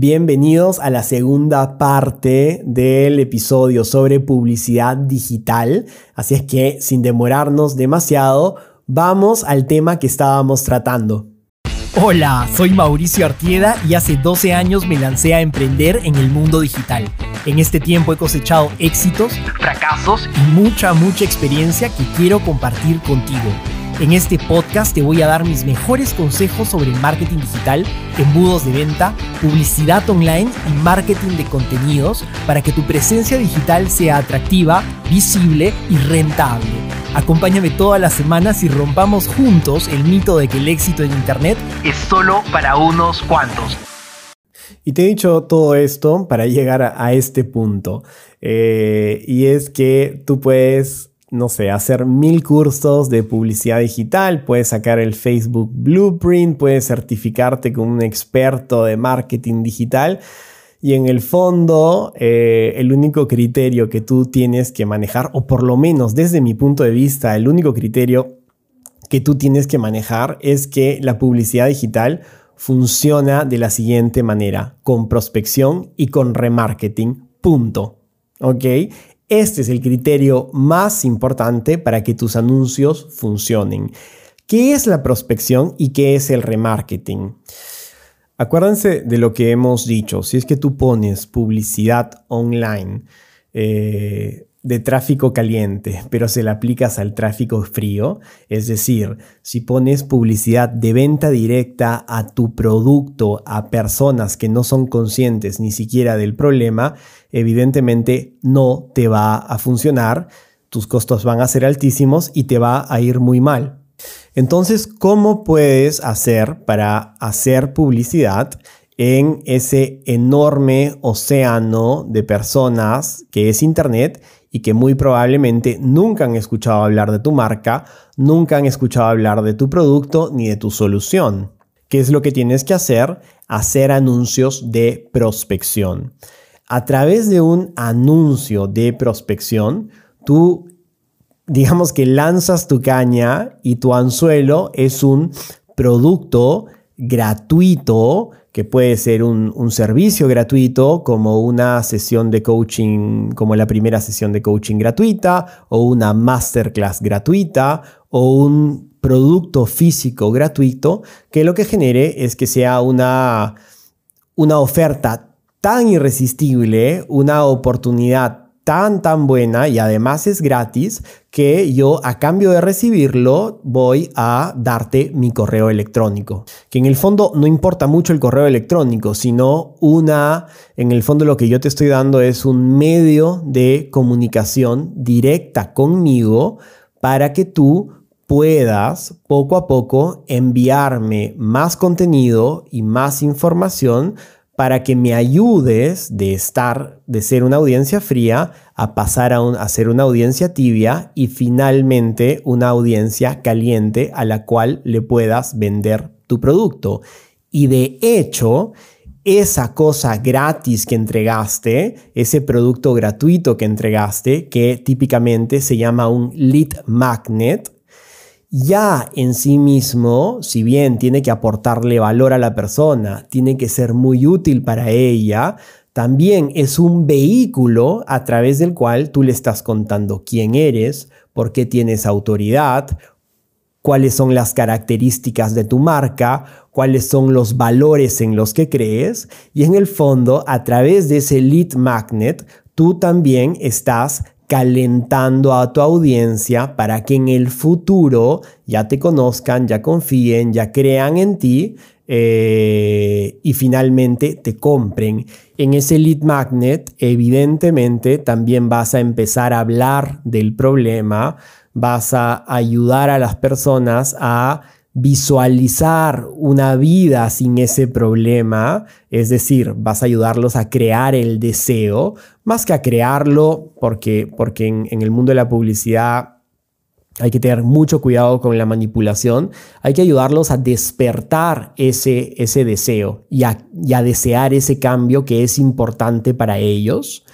Bienvenidos a la segunda parte del episodio sobre publicidad digital. Así es que, sin demorarnos demasiado, vamos al tema que estábamos tratando. Hola, soy Mauricio Artieda y hace 12 años me lancé a emprender en el mundo digital. En este tiempo he cosechado éxitos, fracasos y mucha, mucha experiencia que quiero compartir contigo. En este podcast te voy a dar mis mejores consejos sobre marketing digital, embudos de venta, publicidad online y marketing de contenidos para que tu presencia digital sea atractiva, visible y rentable. Acompáñame todas las semanas y rompamos juntos el mito de que el éxito en Internet es solo para unos cuantos. Y te he dicho todo esto para llegar a, este punto. Eh, y es que tú puedes no sé, hacer mil cursos de publicidad digital, puedes sacar el Facebook Blueprint, puedes certificarte como un experto de marketing digital. Y en el fondo, eh, el único criterio que tú tienes que manejar, o por lo menos desde mi punto de vista, el único criterio que tú tienes que manejar es que la publicidad digital funciona de la siguiente manera, con prospección y con remarketing. Punto. ¿Ok? Este es el criterio más importante para que tus anuncios funcionen. ¿Qué es la prospección y qué es el remarketing? Acuérdense de lo que hemos dicho. Si es que tú pones publicidad online, eh, de tráfico caliente, pero se la aplicas al tráfico frío, es decir, si pones publicidad de venta directa a tu producto a personas que no son conscientes ni siquiera del problema, evidentemente no te va a funcionar, tus costos van a ser altísimos y te va a ir muy mal. Entonces, ¿cómo puedes hacer para hacer publicidad en ese enorme océano de personas que es Internet y que muy probablemente nunca han escuchado hablar de tu marca, nunca han escuchado hablar de tu producto ni de tu solución. ¿Qué es lo que tienes que hacer? Hacer anuncios de prospección. A través de un anuncio de prospección, tú digamos que lanzas tu caña y tu anzuelo es un producto gratuito que puede ser un, servicio gratuito como una sesión de coaching, como la primera sesión de coaching gratuita o una masterclass gratuita o un producto físico gratuito que lo que genere es que sea una, una oferta tan irresistible, una oportunidad tan tan buena y además es gratis que yo a cambio de recibirlo voy a darte mi correo electrónico. Que en el fondo no importa mucho el correo electrónico, sino una, en el fondo lo que yo te estoy dando es un medio de comunicación directa conmigo para que tú puedas poco a poco enviarme más contenido y más información para que me ayudes de estar, de ser una audiencia fría, a pasar a, ser una audiencia tibia y finalmente una audiencia caliente a la cual le puedas vender tu producto. Y de hecho, esa cosa gratis que entregaste, ese producto gratuito que entregaste, que típicamente se llama un lead magnet, ya en sí mismo, si bien tiene que aportarle valor a la persona, tiene que ser muy útil para ella, también es un vehículo a través del cual tú le estás contando quién eres, por qué tienes autoridad, cuáles son las características de tu marca, cuáles son los valores en los que crees y en el fondo a través de ese lead magnet tú también estás calentando a tu audiencia para que en el futuro ya te conozcan, ya confíen, ya crean en ti eh, y finalmente te compren. En ese lead magnet, evidentemente, también vas a empezar a hablar del problema, vas a ayudar a las personas a visualizar una vida sin ese problema, es decir, vas a ayudarlos a crear el deseo, más que a crearlo, porque, porque en, el mundo de la publicidad hay que tener mucho cuidado con la manipulación, hay que ayudarlos a despertar ese, ese deseo y a, desear ese cambio que es importante para ellos.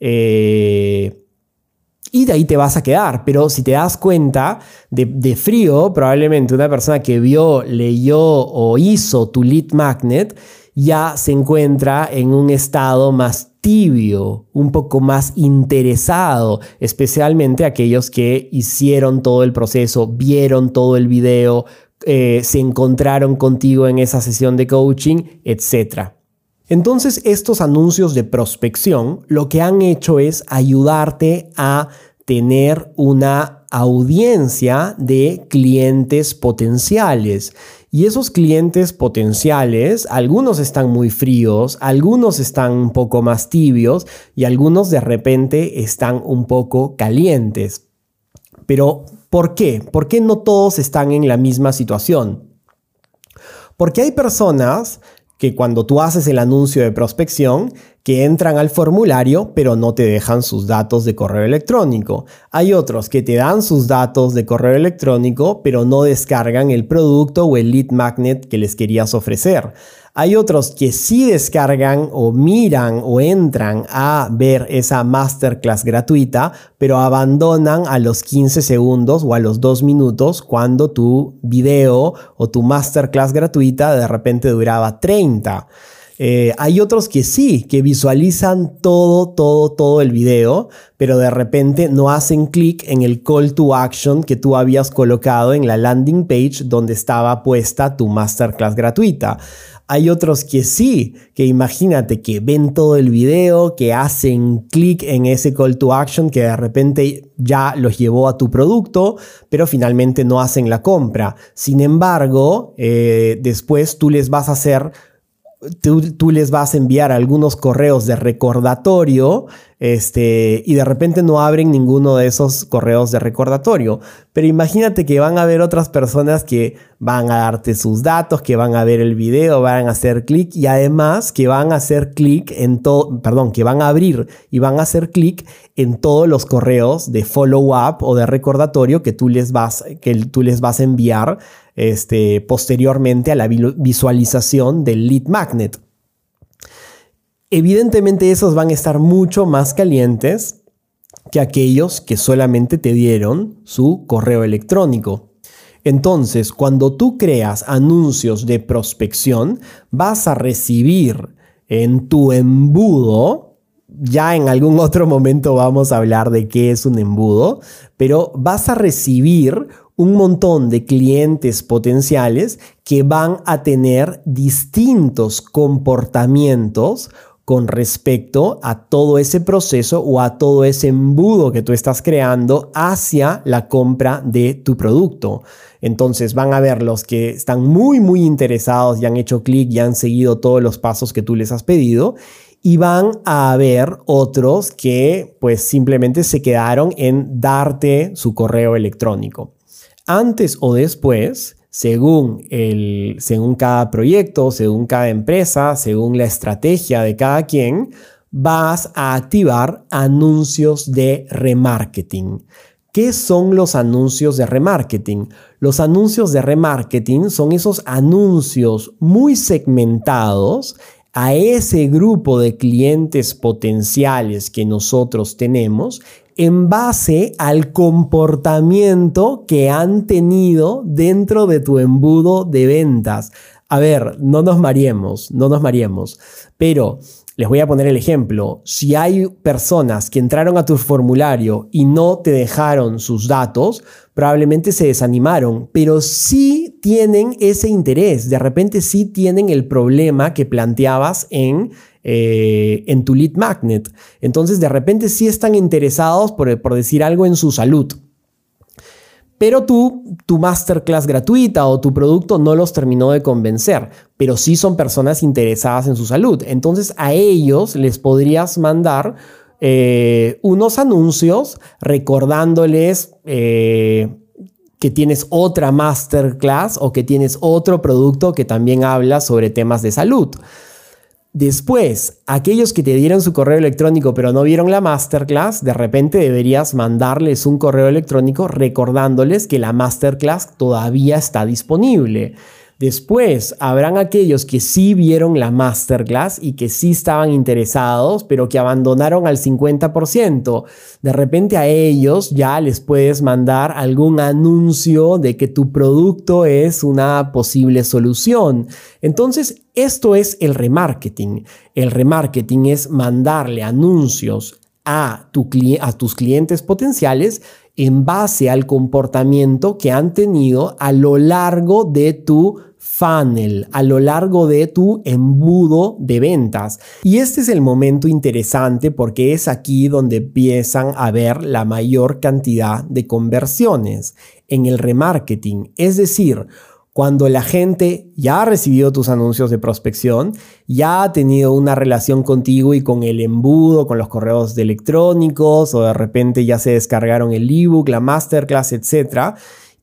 Eh, y de ahí te vas a quedar. Pero si te das cuenta de, frío, probablemente una persona que vio, leyó o hizo tu lead magnet ya se encuentra en un estado más tibio, un poco más interesado, especialmente aquellos que hicieron todo el proceso, vieron todo el video, eh, se encontraron contigo en esa sesión de coaching, etc. Entonces estos anuncios de prospección lo que han hecho es ayudarte a tener una audiencia de clientes potenciales. Y esos clientes potenciales, algunos están muy fríos, algunos están un poco más tibios y algunos de repente están un poco calientes. Pero, ¿por qué? ¿Por qué no todos están en la misma situación? Porque hay personas que cuando tú haces el anuncio de prospección, que entran al formulario pero no te dejan sus datos de correo electrónico. Hay otros que te dan sus datos de correo electrónico pero no descargan el producto o el lead magnet que les querías ofrecer. Hay otros que sí descargan o miran o entran a ver esa masterclass gratuita, pero abandonan a los 15 segundos o a los 2 minutos cuando tu video o tu masterclass gratuita de repente duraba 30. Eh, hay otros que sí, que visualizan todo, todo, todo el video, pero de repente no hacen clic en el call to action que tú habías colocado en la landing page donde estaba puesta tu masterclass gratuita. Hay otros que sí, que imagínate que ven todo el video, que hacen clic en ese call to action que de repente ya los llevó a tu producto, pero finalmente no hacen la compra. Sin embargo, eh, después tú les vas a hacer Tú, les vas a enviar algunos correos de recordatorio este, y de repente no abren ninguno de esos correos de recordatorio. Pero imagínate que van a haber otras personas que van a darte sus datos, que van a ver el video, van a hacer clic y además que van a hacer clic en todo, perdón, que van a abrir y van a hacer clic en todos los correos de follow up o de recordatorio que tú les vas, que tú les vas a enviar este, posteriormente a la visualización del lead magnet. Evidentemente esos van a estar mucho más calientes que aquellos que solamente te dieron su correo electrónico. Entonces, cuando tú creas anuncios de prospección, vas a recibir en tu embudo, ya en algún otro momento vamos a hablar de qué es un embudo, pero vas a recibir un montón de clientes potenciales que van a tener distintos comportamientos con respecto a todo ese proceso o a todo ese embudo que tú estás creando hacia la compra de tu producto. Entonces van a ver los que están muy, muy interesados y han hecho clic y han seguido todos los pasos que tú les has pedido. Y van a ver otros que pues simplemente se quedaron en darte su correo electrónico antes o después, según, el, según cada proyecto, según cada empresa, según la estrategia de cada quien, vas a activar anuncios de remarketing. ¿Qué son los anuncios de remarketing? Los anuncios de remarketing son esos anuncios muy segmentados a ese grupo de clientes potenciales que nosotros tenemos en base al comportamiento que han tenido dentro de tu embudo de ventas. A ver, no nos mariemos, no nos mariemos, pero les voy a poner el ejemplo. Si hay personas que entraron a tu formulario y no te dejaron sus datos, probablemente se desanimaron, pero sí tienen ese interés. De repente sí tienen el problema que planteabas en, eh, en tu lead magnet. Entonces de repente sí están interesados, por, decir algo, en su salud. Pero tú, tu masterclass gratuita o tu producto no los terminó de convencer, pero sí son personas interesadas en su salud. Entonces a ellos les podrías mandar eh, unos anuncios recordándoles eh, que tienes otra masterclass o que tienes otro producto que también habla sobre temas de salud. Después, aquellos que te dieron su correo electrónico pero no vieron la masterclass, de repente deberías mandarles un correo electrónico recordándoles que la masterclass todavía está disponible. Después habrán aquellos que sí vieron la masterclass y que sí estaban interesados, pero que abandonaron al 50%. De repente a ellos ya les puedes mandar algún anuncio de que tu producto es una posible solución. Entonces, esto es el remarketing. El remarketing es mandarle anuncios a, a tus clientes potenciales en base al comportamiento que han tenido a lo largo de tu funnel, a lo largo de tu embudo de ventas. Y este es el momento interesante porque es aquí donde empiezan a ver la mayor cantidad de conversiones en el remarketing. Es decir, cuando la gente ya ha recibido tus anuncios de prospección, ya ha tenido una relación contigo y con el embudo, con los correos electrónicos, o de repente ya se descargaron el ebook, la masterclass, etc.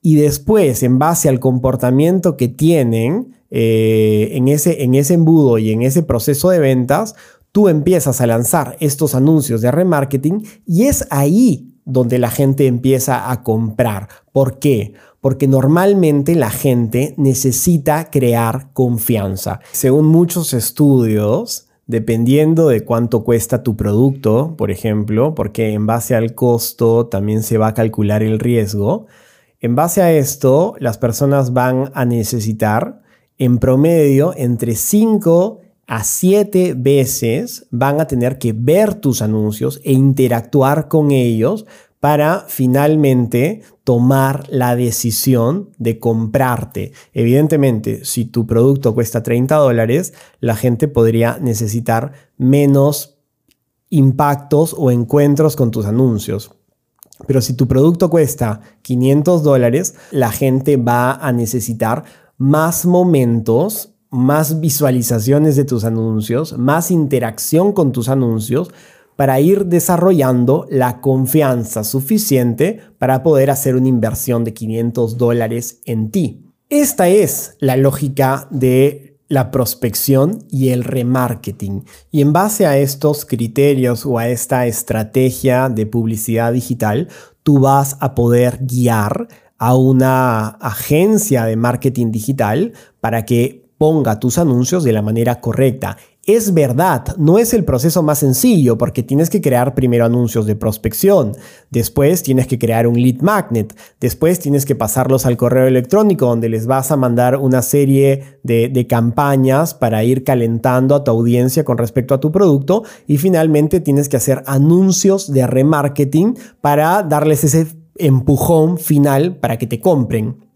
Y después, en base al comportamiento que tienen eh, en, ese, en ese embudo y en ese proceso de ventas, tú empiezas a lanzar estos anuncios de remarketing y es ahí donde la gente empieza a comprar. ¿Por qué? porque normalmente la gente necesita crear confianza. Según muchos estudios, dependiendo de cuánto cuesta tu producto, por ejemplo, porque en base al costo también se va a calcular el riesgo, en base a esto las personas van a necesitar en promedio entre 5 a 7 veces van a tener que ver tus anuncios e interactuar con ellos para finalmente tomar la decisión de comprarte. Evidentemente, si tu producto cuesta 30 dólares, la gente podría necesitar menos impactos o encuentros con tus anuncios. Pero si tu producto cuesta 500 dólares, la gente va a necesitar más momentos, más visualizaciones de tus anuncios, más interacción con tus anuncios para ir desarrollando la confianza suficiente para poder hacer una inversión de 500 dólares en ti. Esta es la lógica de la prospección y el remarketing. Y en base a estos criterios o a esta estrategia de publicidad digital, tú vas a poder guiar a una agencia de marketing digital para que ponga tus anuncios de la manera correcta es verdad, no es el proceso más sencillo porque tienes que crear primero anuncios de prospección, después tienes que crear un lead magnet, después tienes que pasarlos al correo electrónico donde les vas a mandar una serie de, campañas para ir calentando a tu audiencia con respecto a tu producto y finalmente tienes que hacer anuncios de remarketing para darles ese empujón final para que te compren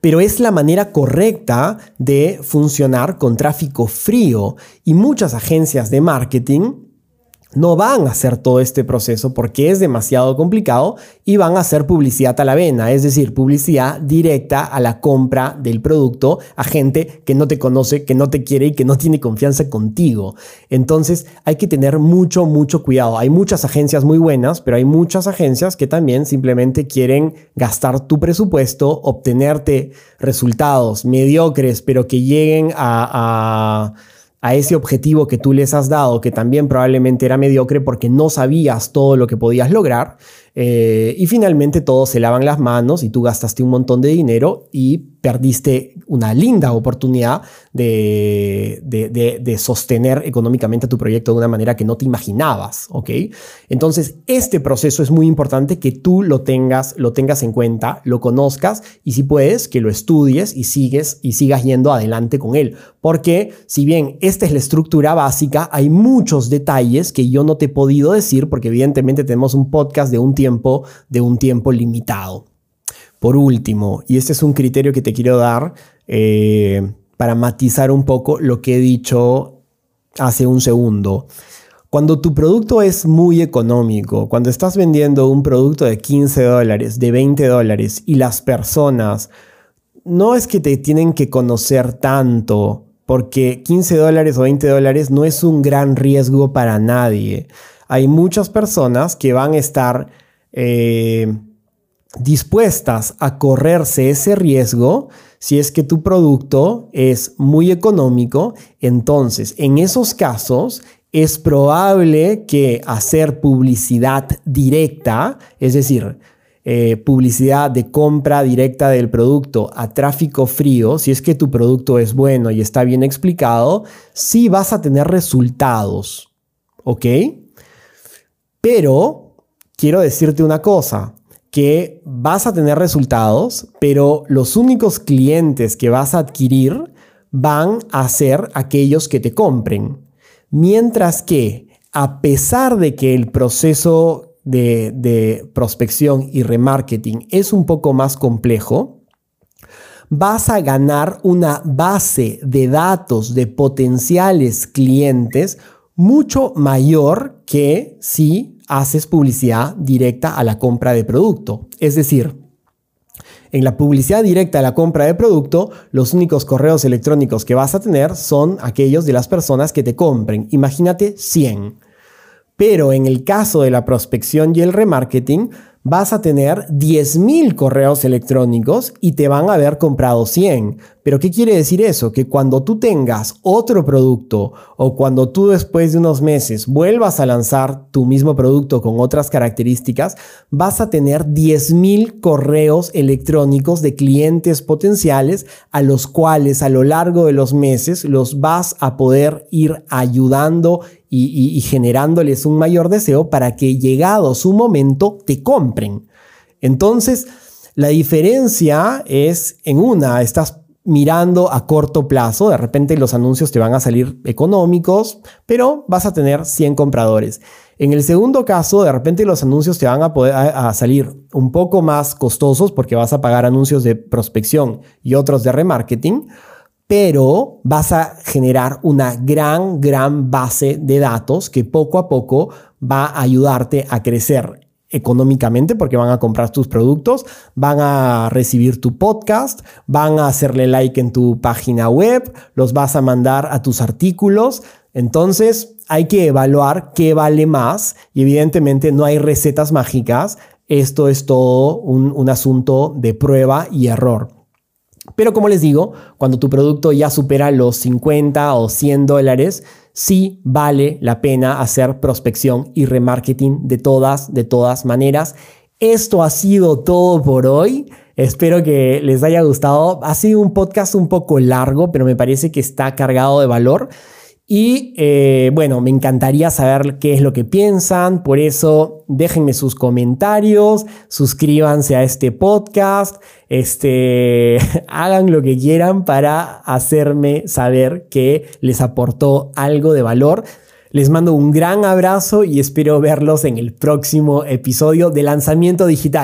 pero es la manera correcta de funcionar con tráfico frío y muchas agencias de marketing no van a hacer todo este proceso porque es demasiado complicado y van a hacer publicidad a la vena, es decir, publicidad directa a la compra del producto a gente que no te conoce, que no te quiere y que no tiene confianza contigo. Entonces hay que tener mucho, mucho cuidado. Hay muchas agencias muy buenas, pero hay muchas agencias que también simplemente quieren gastar tu presupuesto, obtenerte resultados mediocres, pero que lleguen a, a a ese objetivo que tú les has dado, que también probablemente era mediocre porque no sabías todo lo que podías lograr, eh, y finalmente todos se lavan las manos y tú gastaste un montón de dinero y perdiste una linda oportunidad de, de, sostener económicamente tu proyecto de una manera que no te imaginabas, ¿ok? Entonces, este proceso es muy importante que tú lo tengas, lo tengas en cuenta, lo conozcas y si puedes, que lo estudies y, sigues, y sigas yendo adelante con él. Porque si bien esta es la estructura básica, hay muchos detalles que yo no te he podido decir porque evidentemente tenemos un podcast de un tiempo, de un tiempo limitado. Por último, y este es un criterio que te quiero dar eh, para matizar un poco lo que he dicho hace un segundo. Cuando tu producto es muy económico, cuando estás vendiendo un producto de 15 dólares, de 20 dólares y las personas no es que te tienen que conocer tanto, porque 15 dólares o 20 dólares no es un gran riesgo para nadie. Hay muchas personas que van a estar eh, dispuestas a correrse ese riesgo si es que tu producto es muy económico, entonces en esos casos es probable que hacer publicidad directa, es decir, eh, publicidad de compra directa del producto a tráfico frío, si es que tu producto es bueno y está bien explicado, sí vas a tener resultados. ¿Ok? Pero quiero decirte una cosa, que vas a tener resultados, pero los únicos clientes que vas a adquirir van a ser aquellos que te compren. Mientras que, a pesar de que el proceso de, de prospección y remarketing es un poco más complejo, vas a ganar una base de datos de potenciales clientes mucho mayor que si haces publicidad directa a la compra de producto. Es decir, en la publicidad directa a la compra de producto, los únicos correos electrónicos que vas a tener son aquellos de las personas que te compren. Imagínate 100. Pero en el caso de la prospección y el remarketing, vas a tener 10.000 correos electrónicos y te van a haber comprado 100. Pero ¿qué quiere decir eso? Que cuando tú tengas otro producto o cuando tú después de unos meses vuelvas a lanzar tu mismo producto con otras características, vas a tener 10.000 correos electrónicos de clientes potenciales a los cuales a lo largo de los meses los vas a poder ir ayudando y, generándoles un mayor deseo para que llegado su momento te compren. Entonces, la diferencia es en una, estás mirando a corto plazo, de repente los anuncios te van a salir económicos, pero vas a tener 100 compradores. En el segundo caso, de repente los anuncios te van a, poder, salir un poco más costosos porque vas a pagar anuncios de prospección y otros de remarketing, pero vas a generar una gran, gran base de datos que poco a poco va a ayudarte a crecer económicamente porque van a comprar tus productos, van a recibir tu podcast, van a hacerle like en tu página web, los vas a mandar a tus artículos. Entonces hay que evaluar qué vale más y evidentemente no hay recetas mágicas. Esto es todo un, un asunto de prueba y error. Pero como les digo, cuando tu producto ya supera los 50 o 100 dólares, sí vale la pena hacer prospección y remarketing de todas, de todas maneras. Esto ha sido todo por hoy. Espero que les haya gustado. Ha sido un podcast un poco largo, pero me parece que está cargado de valor. Y eh, bueno, me encantaría saber qué es lo que piensan, por eso déjenme sus comentarios, suscríbanse a este podcast, este, hagan lo que quieran para hacerme saber que les aportó algo de valor. Les mando un gran abrazo y espero verlos en el próximo episodio de Lanzamiento Digital.